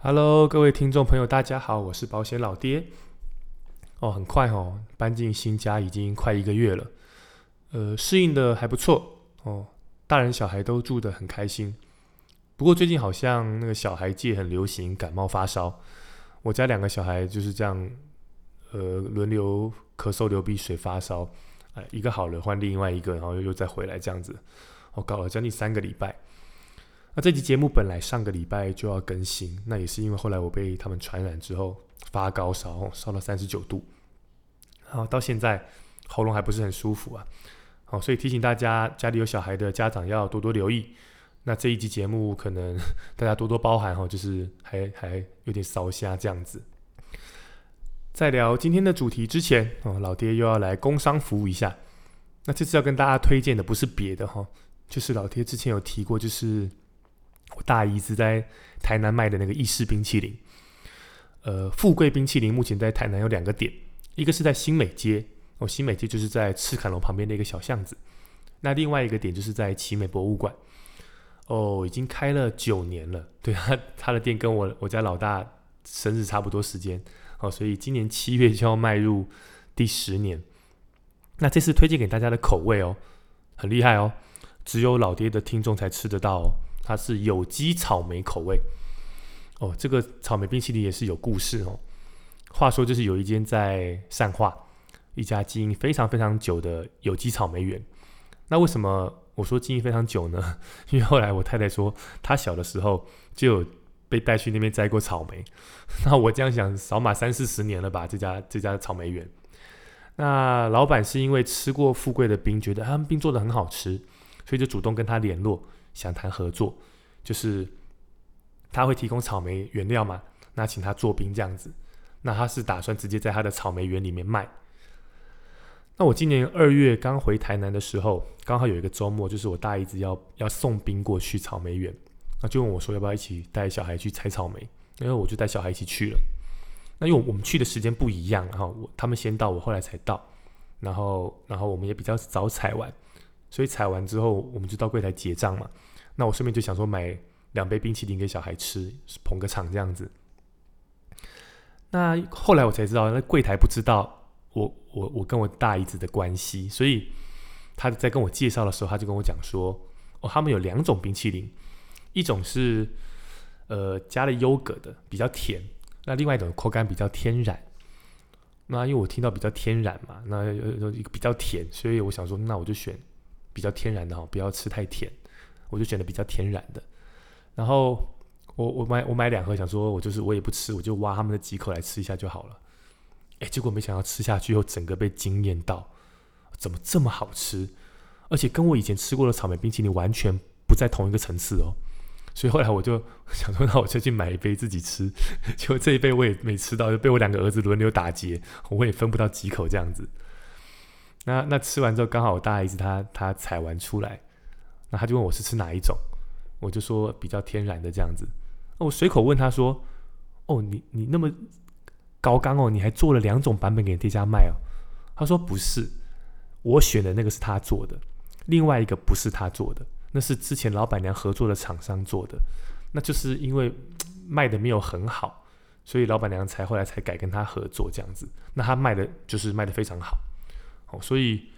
Hello，各位听众朋友，大家好，我是保险老爹。哦，很快哦，搬进新家已经快一个月了，呃，适应的还不错哦，大人小孩都住得很开心。不过最近好像那个小孩界很流行感冒发烧，我家两个小孩就是这样，呃，轮流咳嗽、流鼻水、发烧，哎，一个好了换另外一个，然后又又再回来这样子，我搞了将近三个礼拜。那这期节目本来上个礼拜就要更新，那也是因为后来我被他们传染之后发高烧，烧到三十九度，然后到现在喉咙还不是很舒服啊，好，所以提醒大家家里有小孩的家长要多多留意。那这一集节目可能 大家多多包涵哈，就是还还有点烧瞎这样子。在聊今天的主题之前哦，老爹又要来工商服务一下。那这次要跟大家推荐的不是别的哈，就是老爹之前有提过，就是。我大姨子在台南卖的那个意式冰淇淋，呃，富贵冰淇淋目前在台南有两个点，一个是在新美街，哦，新美街就是在赤坎楼旁边的一个小巷子，那另外一个点就是在奇美博物馆，哦，已经开了九年了，对他 他的店跟我我家老大生日差不多时间，哦，所以今年七月就要迈入第十年，那这次推荐给大家的口味哦，很厉害哦，只有老爹的听众才吃得到哦。它是有机草莓口味哦，这个草莓冰淇淋也是有故事哦。话说，就是有一间在善化一家经营非常非常久的有机草莓园。那为什么我说经营非常久呢？因为后来我太太说，她小的时候就有被带去那边摘过草莓。那我这样想，扫码三四十年了吧？这家这家草莓园。那老板是因为吃过富贵的冰，觉得他们冰做的很好吃，所以就主动跟他联络。想谈合作，就是他会提供草莓原料嘛？那请他做冰这样子。那他是打算直接在他的草莓园里面卖。那我今年二月刚回台南的时候，刚好有一个周末，就是我大姨子要要送冰过去草莓园，那就问我说要不要一起带小孩去采草莓？因为我就带小孩一起去了。那因为我们去的时间不一样，然后我他们先到，我后来才到，然后然后我们也比较早采完。所以采完之后，我们就到柜台结账嘛。那我顺便就想说买两杯冰淇淋给小孩吃，捧个场这样子。那后来我才知道，那柜台不知道我我我跟我大姨子的关系，所以他在跟我介绍的时候，他就跟我讲说：“哦，他们有两种冰淇淋，一种是呃加了优格的，比较甜；那另外一种口感比较天然。那因为我听到比较天然嘛，那比较甜，所以我想说，那我就选。”比较天然的哈，不要吃太甜，我就选的比较天然的。然后我我买我买两盒，想说我就是我也不吃，我就挖他们的几口来吃一下就好了。哎，结果没想到吃下去后，整个被惊艳到，怎么这么好吃？而且跟我以前吃过的草莓冰淇淋完全不在同一个层次哦。所以后来我就 想说，那我就去买一杯自己吃。结果这一杯我也没吃到，就被我两个儿子轮流打劫，我也分不到几口这样子。那那吃完之后，刚好我大姨子他他采完出来，那他就问我是吃哪一种，我就说比较天然的这样子。那我随口问他说：“哦，你你那么高刚哦，你还做了两种版本给店家卖哦？”他说：“不是，我选的那个是他做的，另外一个不是他做的，那是之前老板娘合作的厂商做的。那就是因为 卖的没有很好，所以老板娘才后来才改跟他合作这样子。那他卖的就是卖的非常好。”哦，所以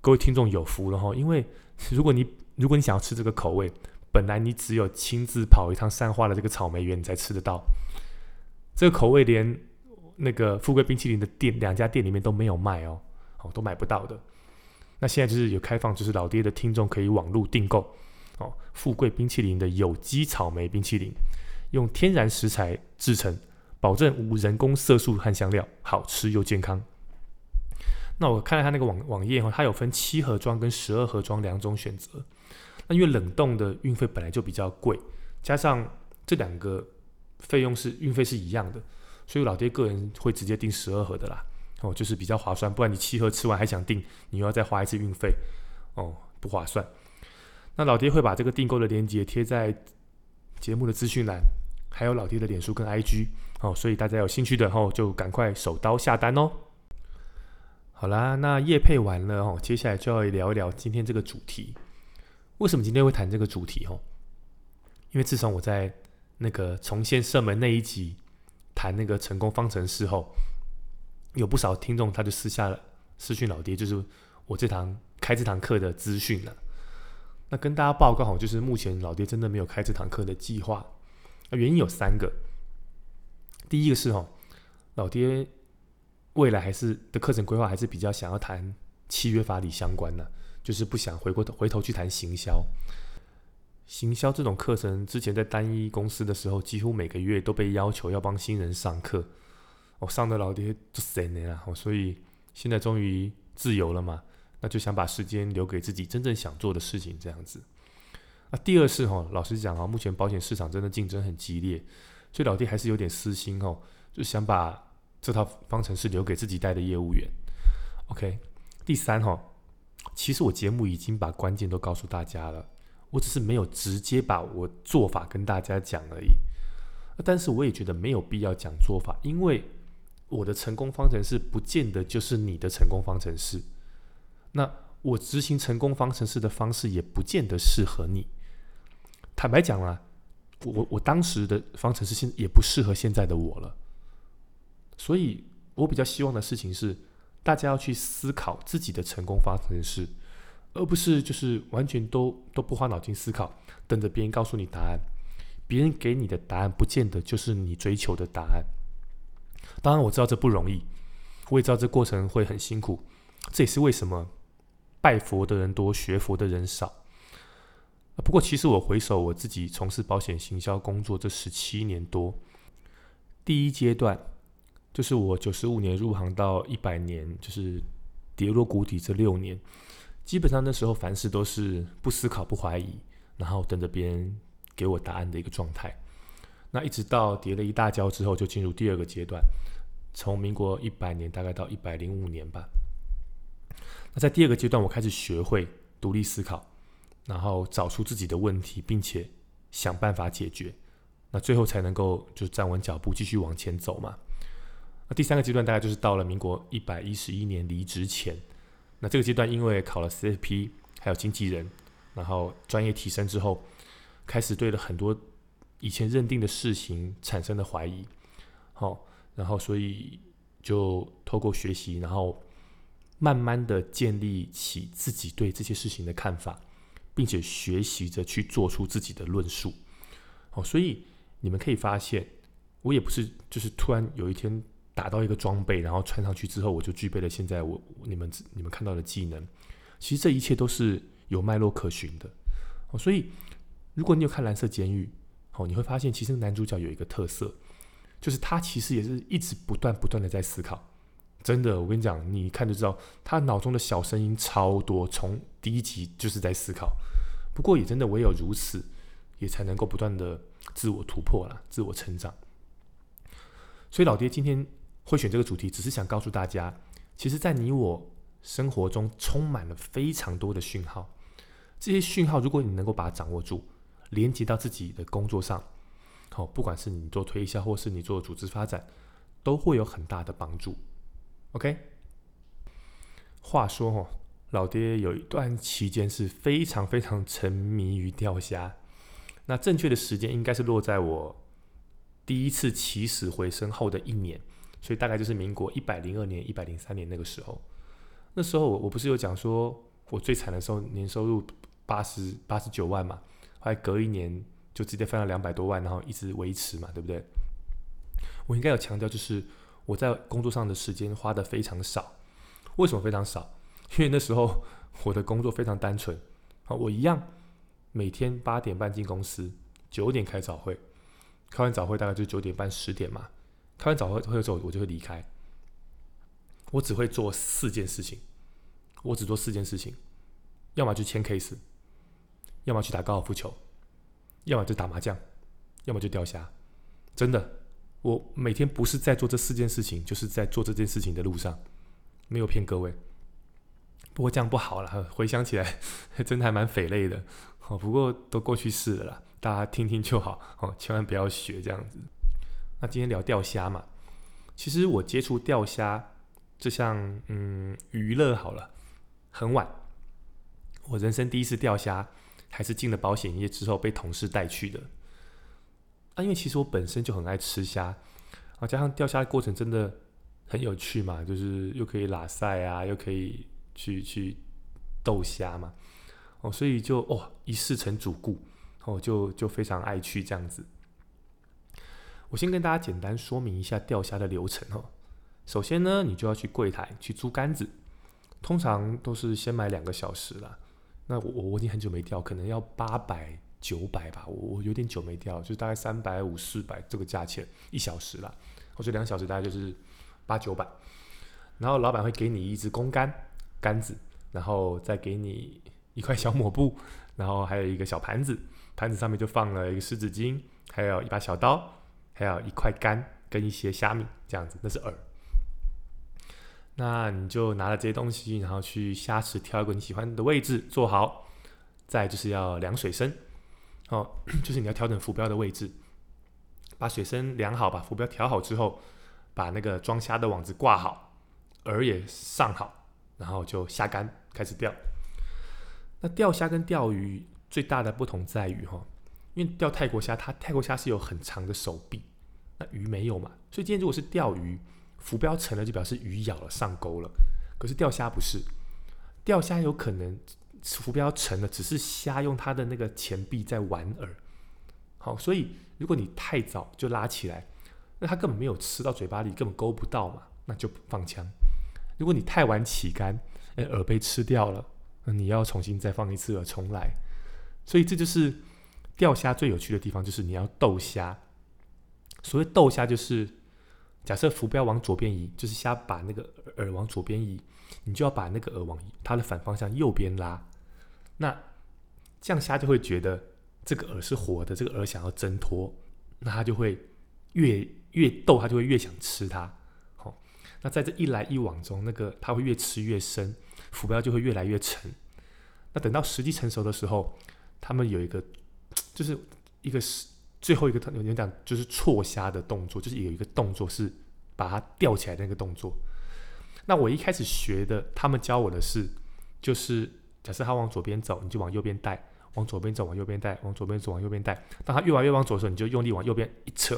各位听众有福了哈，因为如果你如果你想要吃这个口味，本来你只有亲自跑一趟善化的这个草莓园，你才吃得到。这个口味连那个富贵冰淇淋的店两家店里面都没有卖哦，哦都买不到的。那现在就是有开放，就是老爹的听众可以网络订购哦，富贵冰淇淋的有机草莓冰淇淋，用天然食材制成，保证无人工色素和香料，好吃又健康。那我看了他那个网网页哈，它有分七盒装跟十二盒装两种选择。那因为冷冻的运费本来就比较贵，加上这两个费用是运费是一样的，所以老爹个人会直接订十二盒的啦。哦，就是比较划算，不然你七盒吃完还想订，你又要再花一次运费，哦，不划算。那老爹会把这个订购的链接贴在节目的资讯栏，还有老爹的脸书跟 IG，哦，所以大家有兴趣的哦，就赶快手刀下单哦。好啦，那夜配完了哦，接下来就要聊一聊今天这个主题。为什么今天会谈这个主题哦？因为自从我在那个重现射门那一集谈那个成功方程式后，有不少听众他就私下了私讯老爹，就是我这堂开这堂课的资讯了。那跟大家报告好，就是目前老爹真的没有开这堂课的计划。原因有三个，第一个是哈，老爹未来还是的课程规划还是比较想要谈契约法理相关的，就是不想回过头回头去谈行销。行销这种课程，之前在单一公司的时候，几乎每个月都被要求要帮新人上课，我上的老爹就神了，所以现在终于自由了嘛，那就想把时间留给自己真正想做的事情，这样子。那第二是哈，老实讲啊，目前保险市场真的竞争很激烈，所以老爹还是有点私心哦，就想把这套方程式留给自己带的业务员。OK，第三哈，其实我节目已经把关键都告诉大家了。我只是没有直接把我做法跟大家讲而已，但是我也觉得没有必要讲做法，因为我的成功方程式不见得就是你的成功方程式。那我执行成功方程式的方式也不见得适合你。坦白讲啦，我我当时的方程式现也不适合现在的我了。所以我比较希望的事情是，大家要去思考自己的成功方程式。而不是就是完全都都不花脑筋思考，等着别人告诉你答案。别人给你的答案不见得就是你追求的答案。当然我知道这不容易，我也知道这过程会很辛苦。这也是为什么拜佛的人多，学佛的人少。不过其实我回首我自己从事保险行销工作这十七年多，第一阶段就是我九十五年入行到一百年，就是跌落谷底这六年。基本上那时候凡事都是不思考、不怀疑，然后等着别人给我答案的一个状态。那一直到跌了一大跤之后，就进入第二个阶段，从民国一百年大概到一百零五年吧。那在第二个阶段，我开始学会独立思考，然后找出自己的问题，并且想办法解决。那最后才能够就站稳脚步，继续往前走嘛。那第三个阶段大概就是到了民国一百一十一年离职前。那这个阶段，因为考了 CFP，还有经纪人，然后专业提升之后，开始对了很多以前认定的事情产生了怀疑，好，然后所以就透过学习，然后慢慢的建立起自己对这些事情的看法，并且学习着去做出自己的论述，好，所以你们可以发现，我也不是就是突然有一天。打到一个装备，然后穿上去之后，我就具备了现在我你们你们看到的技能。其实这一切都是有脉络可循的。哦，所以如果你有看《蓝色监狱》，哦，你会发现其实男主角有一个特色，就是他其实也是一直不断不断的在思考。真的，我跟你讲，你一看就知道，他脑中的小声音超多，从第一集就是在思考。不过也真的唯有如此，也才能够不断的自我突破啦，自我成长。所以老爹今天。会选这个主题，只是想告诉大家，其实，在你我生活中充满了非常多的讯号。这些讯号，如果你能够把它掌握住，连接到自己的工作上，好，不管是你做推销，或是你做组织发展，都会有很大的帮助。OK。话说哦，老爹有一段期间是非常非常沉迷于钓虾，那正确的时间应该是落在我第一次起死回生后的一年。所以大概就是民国一百零二年、一百零三年那个时候，那时候我我不是有讲说，我最惨的时候年收入八十八十九万嘛，后来隔一年就直接翻了两百多万，然后一直维持嘛，对不对？我应该有强调，就是我在工作上的时间花的非常少。为什么非常少？因为那时候 我的工作非常单纯，啊，我一样每天八点半进公司，九点开早会，开完早会大概就九点半十点嘛。开完早会会之后，我就会离开。我只会做四件事情，我只做四件事情，要么就签 case，要么去打高尔夫球，要么就打麻将，要么就钓虾。真的，我每天不是在做这四件事情，就是在做这件事情的路上，没有骗各位。不过这样不好了，回想起来 真的还蛮匪类的。哦，不过都过去式了啦，大家听听就好。哦，千万不要学这样子。那今天聊钓虾嘛，其实我接触钓虾这项嗯娱乐好了，很晚。我人生第一次钓虾，还是进了保险业之后被同事带去的。啊，因为其实我本身就很爱吃虾啊，加上钓虾的过程真的很有趣嘛，就是又可以拉塞啊，又可以去去逗虾嘛，哦，所以就哦一试成主顾，哦就就非常爱去这样子。我先跟大家简单说明一下钓虾的流程哦。首先呢，你就要去柜台去租杆子，通常都是先买两个小时啦。那我我已经很久没钓，可能要八百九百吧，我我有点久没钓，就大概三百五四百这个价钱一小时啦。或者两小时大概就是八九百。然后老板会给你一支公杆杆子，然后再给你一块小抹布，然后还有一个小盘子，盘子上面就放了一个湿纸巾，还有一把小刀。还有一块干跟一些虾米这样子，那是饵。那你就拿了这些东西，然后去虾池挑一个你喜欢的位置坐好。再就是要量水深，哦，就是你要调整浮标的位置，把水深量好，把浮标调好之后，把那个装虾的网子挂好，饵也上好，然后就下竿开始钓。那钓虾跟钓鱼最大的不同在于哈。因为钓泰国虾，它泰国虾是有很长的手臂，那鱼没有嘛，所以今天如果是钓鱼，浮标沉了就表示鱼咬了上钩了。可是钓虾不是，钓虾有可能浮标沉了，只是虾用它的那个前臂在玩饵。好，所以如果你太早就拉起来，那它根本没有吃到嘴巴里，根本勾不到嘛，那就放枪。如果你太晚起竿，哎，饵被吃掉了，那你要重新再放一次饵重来。所以这就是。钓虾最有趣的地方就是你要逗虾。所谓逗虾，就是假设浮标往左边移，就是虾把那个饵往左边移，你就要把那个饵往它的反方向右边拉。那这样虾就会觉得这个饵是活的，这个饵想要挣脱，那它就会越越逗，它就会越想吃它。好，那在这一来一往中，那个它会越吃越深，浮标就会越来越沉。那等到时机成熟的时候，他们有一个。就是一个是最后一个，有点讲就是错虾的动作，就是有一个动作是把它吊起来那个动作。那我一开始学的，他们教我的是，就是假设他往左边走，你就往右边带；往左边走，往右边带；往左边走，往右边带。当他越来越往左的时候，你就用力往右边一扯，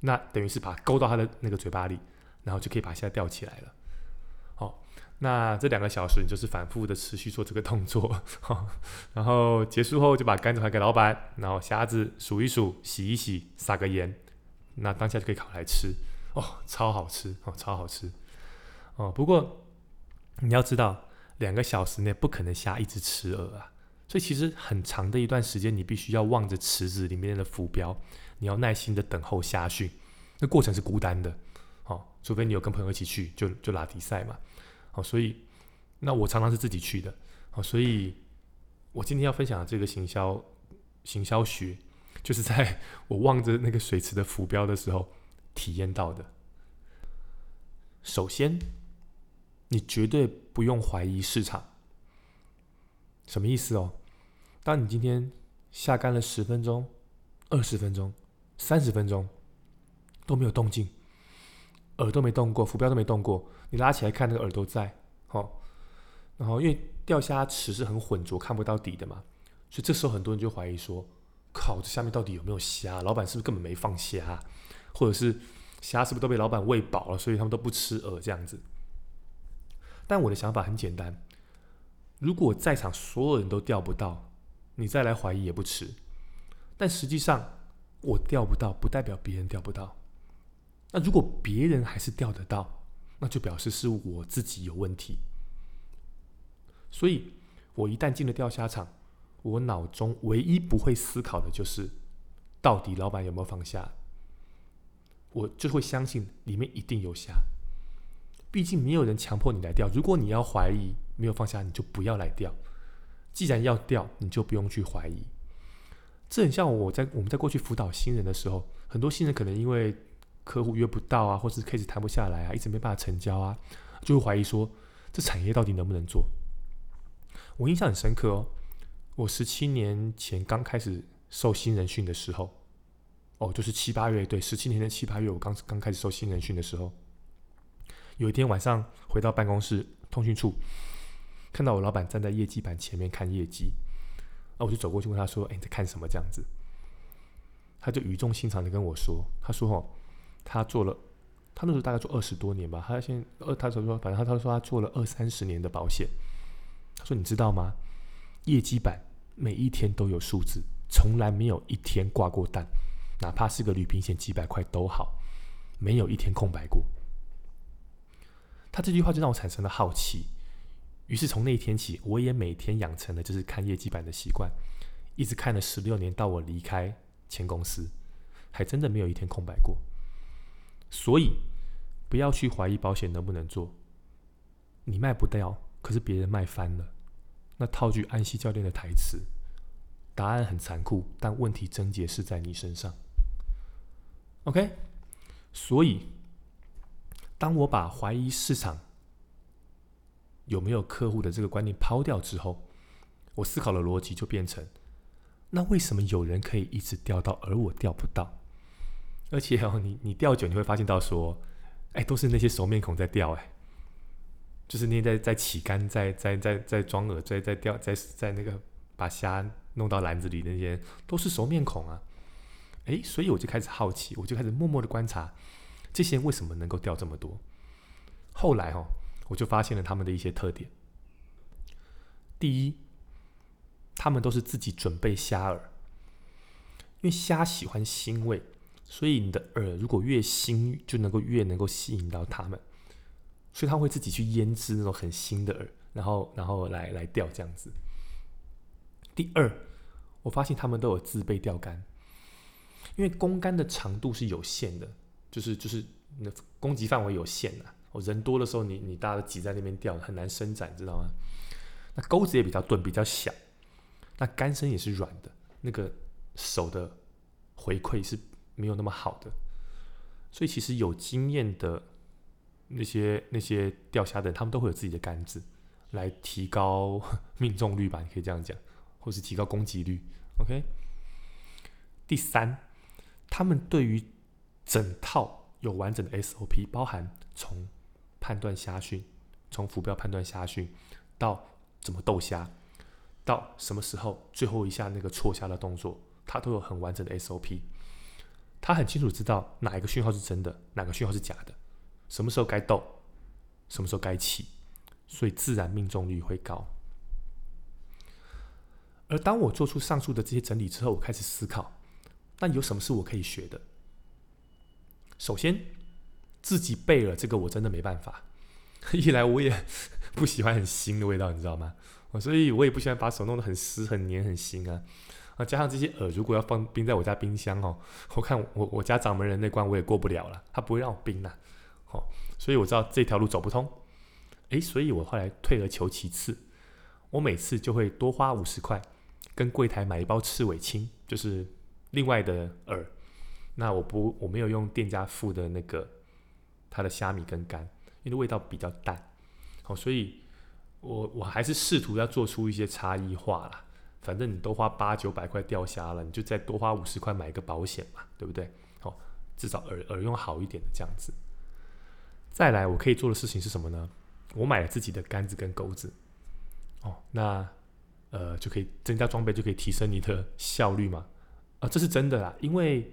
那等于是把它勾到他的那个嘴巴里，然后就可以把虾吊起来了。那这两个小时，你就是反复的持续做这个动作，然后结束后就把杆子还给老板，然后虾子数一数，洗一洗，撒个盐，那当下就可以烤来吃哦，超好吃哦，超好吃哦。不过你要知道，两个小时内不可能虾一直吃饵啊，所以其实很长的一段时间，你必须要望着池子里面的浮标，你要耐心的等候虾讯，那过程是孤单的哦，除非你有跟朋友一起去，就就拉迪赛嘛。好，所以那我常常是自己去的。好，所以我今天要分享的这个行销行销学，就是在 我望着那个水池的浮标的时候体验到的。首先，你绝对不用怀疑市场。什么意思哦？当你今天下干了十分钟、二十分钟、三十分钟都没有动静。耳都没动过，浮标都没动过，你拉起来看，那个耳都在，好，然后因为钓虾池是很浑浊，看不到底的嘛，所以这时候很多人就怀疑说：靠，这下面到底有没有虾？老板是不是根本没放虾？或者是虾是不是都被老板喂饱了，所以他们都不吃饵这样子？但我的想法很简单，如果在场所有人都钓不到，你再来怀疑也不迟。但实际上，我钓不到，不代表别人钓不到。那如果别人还是钓得到，那就表示是我自己有问题。所以，我一旦进了钓虾场，我脑中唯一不会思考的就是，到底老板有没有放虾？我就会相信里面一定有虾。毕竟没有人强迫你来钓。如果你要怀疑没有放虾，你就不要来钓。既然要钓，你就不用去怀疑。这很像我在我们在过去辅导新人的时候，很多新人可能因为。客户约不到啊，或是 case 谈不下来啊，一直没办法成交啊，就会怀疑说这产业到底能不能做？我印象很深刻哦，我十七年前刚开始受新人训的时候，哦，就是七八月，对，十七年的七八月，我刚刚开始受新人训的时候，有一天晚上回到办公室通讯处，看到我老板站在业绩板前面看业绩，那我就走过去问他说：“哎，你在看什么？”这样子。他就语重心长的跟我说：“他说哦，他做了，他那时候大概做二十多年吧。他现二，他说说，反正他他说他做了二三十年的保险。他说你知道吗？业绩板每一天都有数字，从来没有一天挂过单，哪怕是个旅平险几百块都好，没有一天空白过。”他这句话就让我产生了好奇，于是从那一天起，我也每天养成了就是看业绩板的习惯，一直看了十六年，到我离开前公司，还真的没有一天空白过。所以不要去怀疑保险能不能做，你卖不掉，可是别人卖翻了。那套句安西教练的台词，答案很残酷，但问题症结是在你身上。OK，所以。当我把怀疑市场有没有客户的这个观念抛掉之后，我思考的逻辑就变成：那为什么有人可以一直钓到，而我钓不到？而且哦，你你钓久，你会发现到说，哎，都是那些熟面孔在钓，哎，就是那些在在起竿、在在在在装饵、在在钓、在在那个把虾弄到篮子里那些，都是熟面孔啊！哎，所以我就开始好奇，我就开始默默的观察。这些人为什么能够钓这么多？后来哦，我就发现了他们的一些特点。第一，他们都是自己准备虾饵，因为虾喜欢腥味，所以你的饵如果越腥，就能够越能够吸引到他们，所以他会自己去腌制那种很腥的饵，然后然后来来钓这样子。第二，我发现他们都有自备钓竿，因为公竿的长度是有限的。就是就是那攻击范围有限呐，哦，人多的时候，你你大家都挤在那边钓，很难伸展，知道吗？那钩子也比较钝，比较小，那杆身也是软的，那个手的回馈是没有那么好的，所以其实有经验的那些那些钓虾的，他们都会有自己的杆子，来提高命中率吧，你可以这样讲，或是提高攻击率。OK，第三，他们对于整套有完整的 SOP，包含从判断虾讯，从浮标判断虾讯，到怎么斗虾，到什么时候最后一下那个错虾的动作，它都有很完整的 SOP。他很清楚知道哪一个讯号是真的，哪个讯号是假的，什么时候该斗，什么时候该起，所以自然命中率会高。而当我做出上述的这些整理之后，我开始思考，那有什么是我可以学的？首先，自己背了这个我真的没办法。一来我也不喜欢很腥的味道，你知道吗？所以我也不喜欢把手弄得很湿、很黏、很腥啊。啊，加上这些饵如果要放冰在我家冰箱哦，我看我我家掌门人那关我也过不了了，他不会让我冰的。哦，所以我知道这条路走不通。诶，所以我后来退而求其次，我每次就会多花五十块，跟柜台买一包赤尾青，就是另外的饵。那我不，我没有用店家付的那个它的虾米跟干，因为味道比较淡，好，所以我我还是试图要做出一些差异化啦。反正你都花八九百块钓虾了，你就再多花五十块买一个保险嘛，对不对？好，至少耳耳用好一点的这样子。再来，我可以做的事情是什么呢？我买了自己的杆子跟钩子，哦，那呃就可以增加装备，就可以提升你的效率嘛。啊，这是真的啦，因为。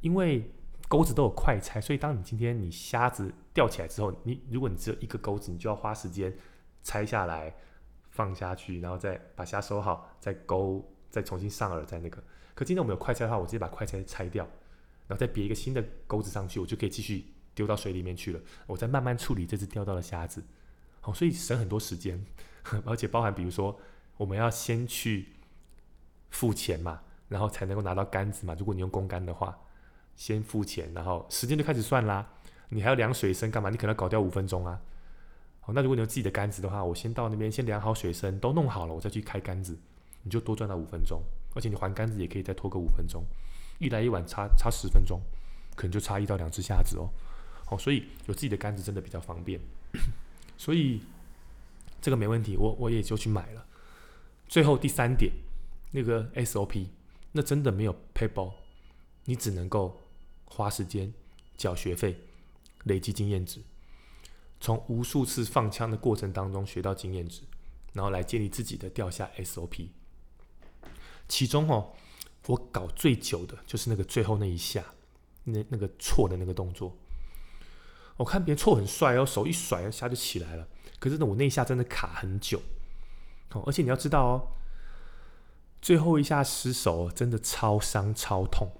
因为钩子都有快拆，所以当你今天你虾子钓起来之后，你如果你只有一个钩子，你就要花时间拆下来放下去，然后再把虾收好，再钩，再重新上饵，再那个。可今天我们有快拆的话，我直接把快拆拆掉，然后再别一个新的钩子上去，我就可以继续丢到水里面去了。我再慢慢处理这只钓到的虾子，好，所以省很多时间，而且包含比如说我们要先去付钱嘛，然后才能够拿到杆子嘛。如果你用公杆的话。先付钱，然后时间就开始算啦。你还要量水深干嘛？你可能要搞掉五分钟啊。好，那如果你有自己的杆子的话，我先到那边先量好水深，都弄好了，我再去开杆子，你就多赚到五分钟。而且你还杆子也可以再拖个五分钟，一来一往差差十分钟，可能就差一到两只虾子哦。好，所以有自己的杆子真的比较方便。所以这个没问题，我我也就去买了。最后第三点，那个 SOP，那真的没有 paper，你只能够。花时间缴学费，累积经验值，从无数次放枪的过程当中学到经验值，然后来建立自己的掉下 SOP。其中哦，我搞最久的就是那个最后那一下，那那个错的那个动作。我看别人错很帅哦，手一甩一下就起来了。可是呢，我那一下真的卡很久。哦，而且你要知道哦，最后一下失手真的超伤超痛，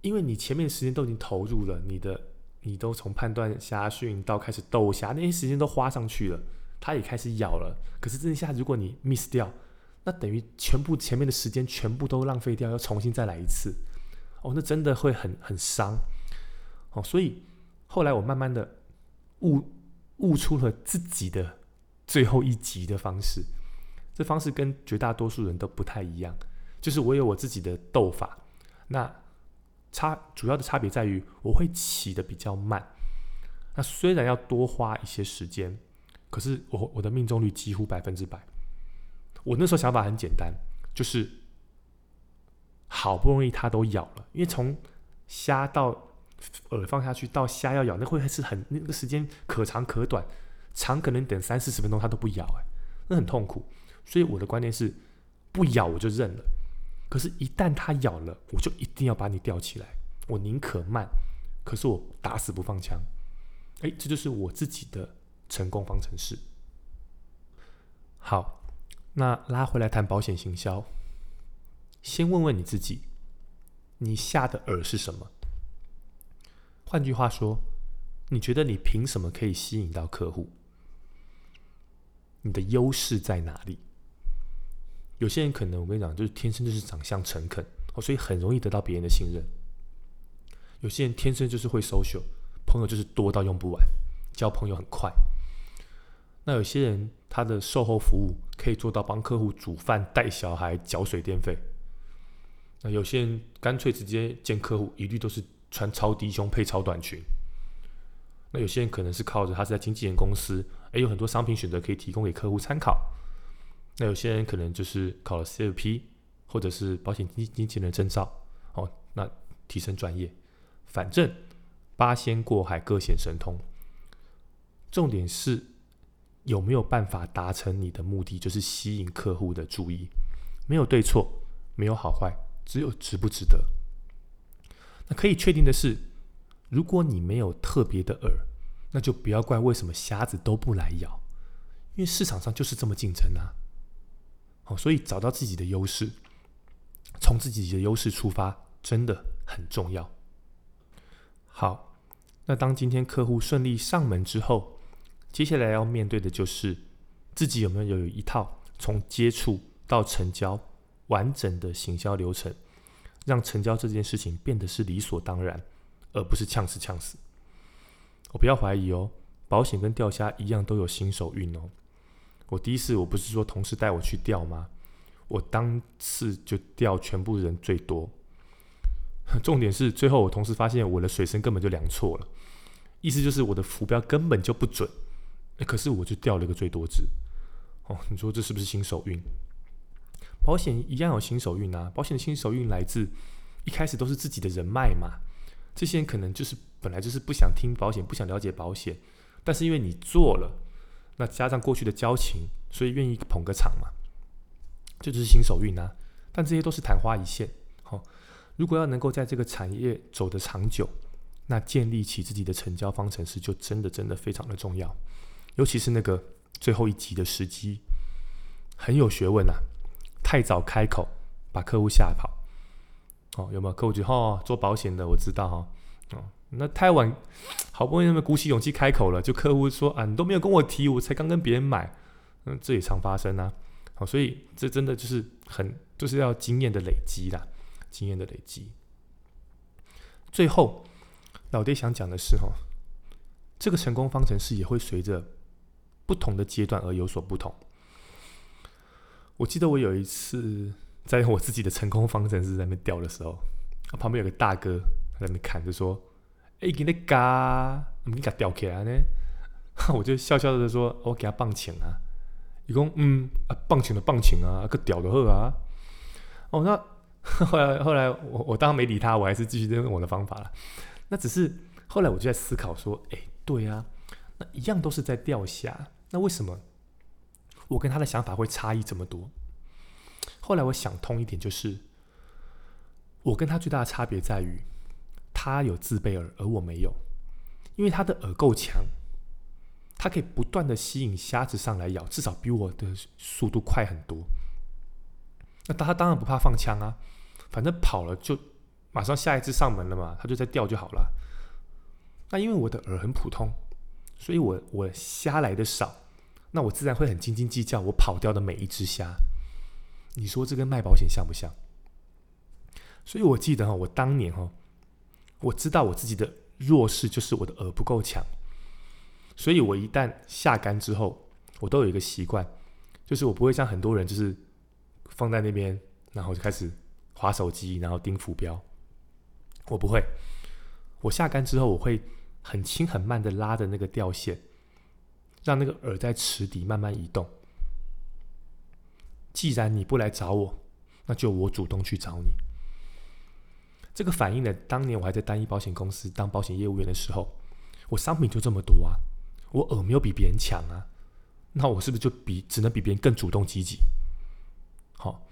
因为你前面时间都已经投入了，你的你都从判断虾训到开始斗虾那些时间都花上去了，它也开始咬了。可是这一下如果你 miss 掉，那等于全部前面的时间全部都浪费掉，要重新再来一次。哦，那真的会很很伤。哦，所以。后来我慢慢的悟悟出了自己的最后一集的方式，这方式跟绝大多数人都不太一样，就是我有我自己的斗法，那差主要的差别在于我会起的比较慢，那虽然要多花一些时间，可是我我的命中率几乎百分之百。我那时候想法很简单，就是好不容易它都咬了，因为从虾到。饵放下去到虾要咬，那会是很那个时间可长可短，长可能等三四十分钟它都不咬，哎，那很痛苦。所以我的观念是，不咬我就认了。可是，一旦它咬了，我就一定要把你吊起来。我宁可慢，可是我打死不放枪。哎，这就是我自己的成功方程式。好，那拉回来谈保险行销，先问问你自己，你下的饵是什么？换句话说，你觉得你凭什么可以吸引到客户？你的优势在哪里？有些人可能我跟你讲，就是天生就是长相诚恳哦，所以很容易得到别人的信任。有些人天生就是会 social，朋友就是多到用不完，交朋友很快。那有些人他的售后服务可以做到帮客户煮饭、带小孩、缴水电费。那有些人干脆直接见客户，一律都是。穿超低胸配超短裙，那有些人可能是靠着他是在经纪人公司，诶，有很多商品选择可以提供给客户参考。那有些人可能就是考了 CFP 或者是保险经经纪人证照，哦，那提升专业。反正八仙过海各显神通，重点是有没有办法达成你的目的，就是吸引客户的注意。没有对错，没有好坏，只有值不值得。那可以确定的是，如果你没有特别的饵，那就不要怪为什么瞎子都不来咬，因为市场上就是这么竞争啊。所以找到自己的优势，从自己的优势出发，真的很重要。好，那当今天客户顺利上门之后，接下来要面对的就是自己有没有有一套从接触到成交完整的行销流程。让成交这件事情变得是理所当然，而不是呛死呛死。我不要怀疑哦，保险跟钓虾一样都有新手运哦。我第一次我不是说同事带我去钓吗？我当次就钓全部人最多。重点是最后我同事发现我的水深根本就量错了，意思就是我的浮标根本就不准。可是我就钓了个最多只。哦，你说这是不是新手运？保险一样有新手运啊！保险的新手运来自一开始都是自己的人脉嘛。这些人可能就是本来就是不想听保险，不想了解保险，但是因为你做了，那加上过去的交情，所以愿意捧个场嘛。这就是新手运啊！但这些都是昙花一现。好，如果要能够在这个产业走得长久，那建立起自己的成交方程式就真的真的非常的重要。尤其是那个最后一集的时机，很有学问啊。太早开口，把客户吓跑。哦，有没有客户就哦，做保险的我知道哈。哦，那太晚，好不容易那么鼓起勇气开口了，就客户说啊，你都没有跟我提，我才刚跟别人买。嗯，这也常发生啊。好，所以这真的就是很，就是要经验的累积啦，经验的累积。最后，老爹想讲的是哈，这个成功方程式也会随着不同的阶段而有所不同。我记得我有一次 在我自己的成功方程式在那边钓的时候，旁边有个大哥在那边看，就说：“哎，给那嘎，你给他钓起来呢？” 我就笑笑的说：“我给他棒请啊。”一共嗯啊，棒请的棒请啊，个屌的喝啊。哦，那 后来后来我我当然没理他，我还是继续用我的方法了。那只是后来我就在思考说：“哎，对啊，那一样都是在钓虾，那为什么？”我跟他的想法会差异这么多。后来我想通一点，就是我跟他最大的差别在于，他有自备耳，而我没有，因为他的耳够强，他可以不断的吸引虾子上来咬，至少比我的速度快很多。那他当然不怕放枪啊，反正跑了就马上下一只上门了嘛，他就在钓就好了。那因为我的饵很普通，所以我我虾来的少，那我自然会很斤斤计较我跑掉的每一只虾。你说这跟卖保险像不像？所以我记得哈，我当年哈，我知道我自己的弱势就是我的饵不够强，所以我一旦下竿之后，我都有一个习惯，就是我不会像很多人就是。放在那边，然后就开始划手机，然后盯浮标。我不会，我下竿之后，我会很轻很慢的拉着那个钓线，让那个饵在池底慢慢移动。既然你不来找我，那就我主动去找你。这个反映了当年我还在单一保险公司当保险业务员的时候，我商品就这么多啊，我耳没有比别人强啊，那我是不是就比只能比别人更主动积极？好，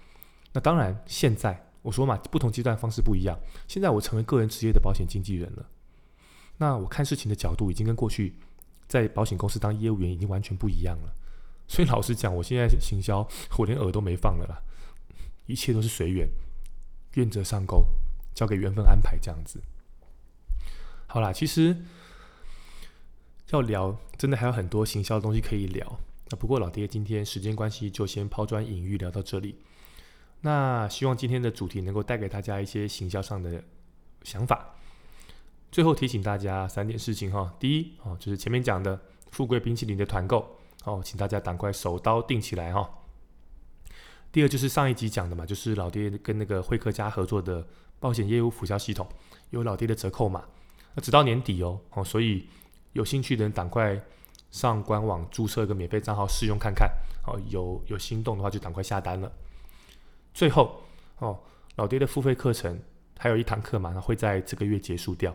那当然，现在我说嘛，不同阶段方式不一样。现在我成为个人职业的保险经纪人了，那我看事情的角度已经跟过去在保险公司当业务员已经完全不一样了。所以老实讲，我现在行销，我连耳都没放了啦，一切都是随缘，愿者上钩，交给缘分安排这样子。好啦，其实要聊，真的还有很多行销的东西可以聊。那不过老爹今天时间关系，就先抛砖引玉聊到这里。那希望今天的主题能够带给大家一些行销上的想法。最后提醒大家三点事情哈：第一哦，就是前面讲的富贵冰淇淋的团购哦，请大家赶快手刀定起来哈。第二就是上一集讲的嘛，就是老爹跟那个会客家合作的保险业务辅销系统，有老爹的折扣码，那直到年底哦哦，所以有兴趣的人赶快。上官网注册一个免费账号试用看看，好有有心动的话就赶快下单了。最后哦，老爹的付费课程还有一堂课嘛，会在这个月结束掉。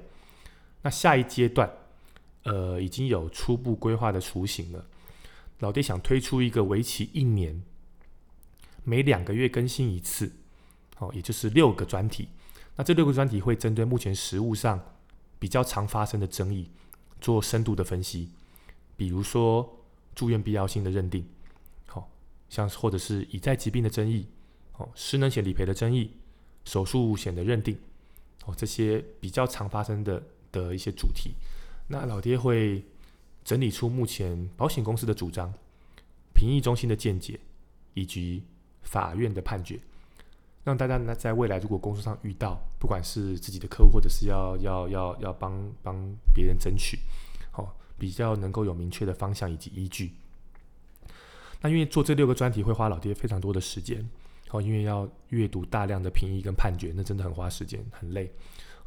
那下一阶段，呃，已经有初步规划的雏形了。老爹想推出一个为期一年，每两个月更新一次，哦，也就是六个专题。那这六个专题会针对目前实物上比较常发生的争议，做深度的分析。比如说住院必要性的认定，好，像或者是已在疾病的争议，哦，失能险理赔的争议，手术险的认定，哦，这些比较常发生的的一些主题，那老爹会整理出目前保险公司的主张、评议中心的见解以及法院的判决，让大家呢在未来如果工作上遇到，不管是自己的客户或者是要要要要帮帮别人争取，好。比较能够有明确的方向以及依据。那因为做这六个专题会花老爹非常多的时间，哦，因为要阅读大量的评议跟判决，那真的很花时间，很累，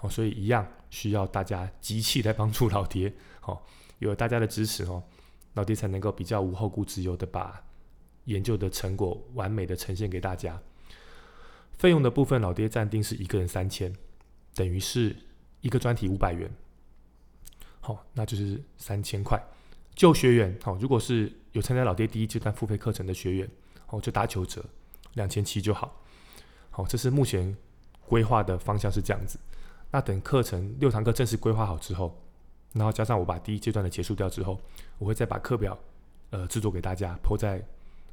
哦，所以一样需要大家集气来帮助老爹，哦，有大家的支持哦，老爹才能够比较无后顾之忧的把研究的成果完美的呈现给大家。费用的部分，老爹暂定是一个人三千，等于是一个专题五百元。好，那就是三千块。旧学员，好，如果是有参加老爹第一阶段付费课程的学员，哦，就打九折，两千七就好。好，这是目前规划的方向是这样子。那等课程六堂课正式规划好之后，然后加上我把第一阶段的结束掉之后，我会再把课表呃制作给大家，铺在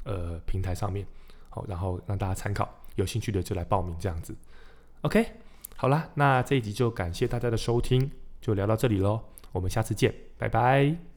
呃平台上面，好，然后让大家参考。有兴趣的就来报名这样子。OK，好啦，那这一集就感谢大家的收听，就聊到这里喽。我们下次见，拜拜。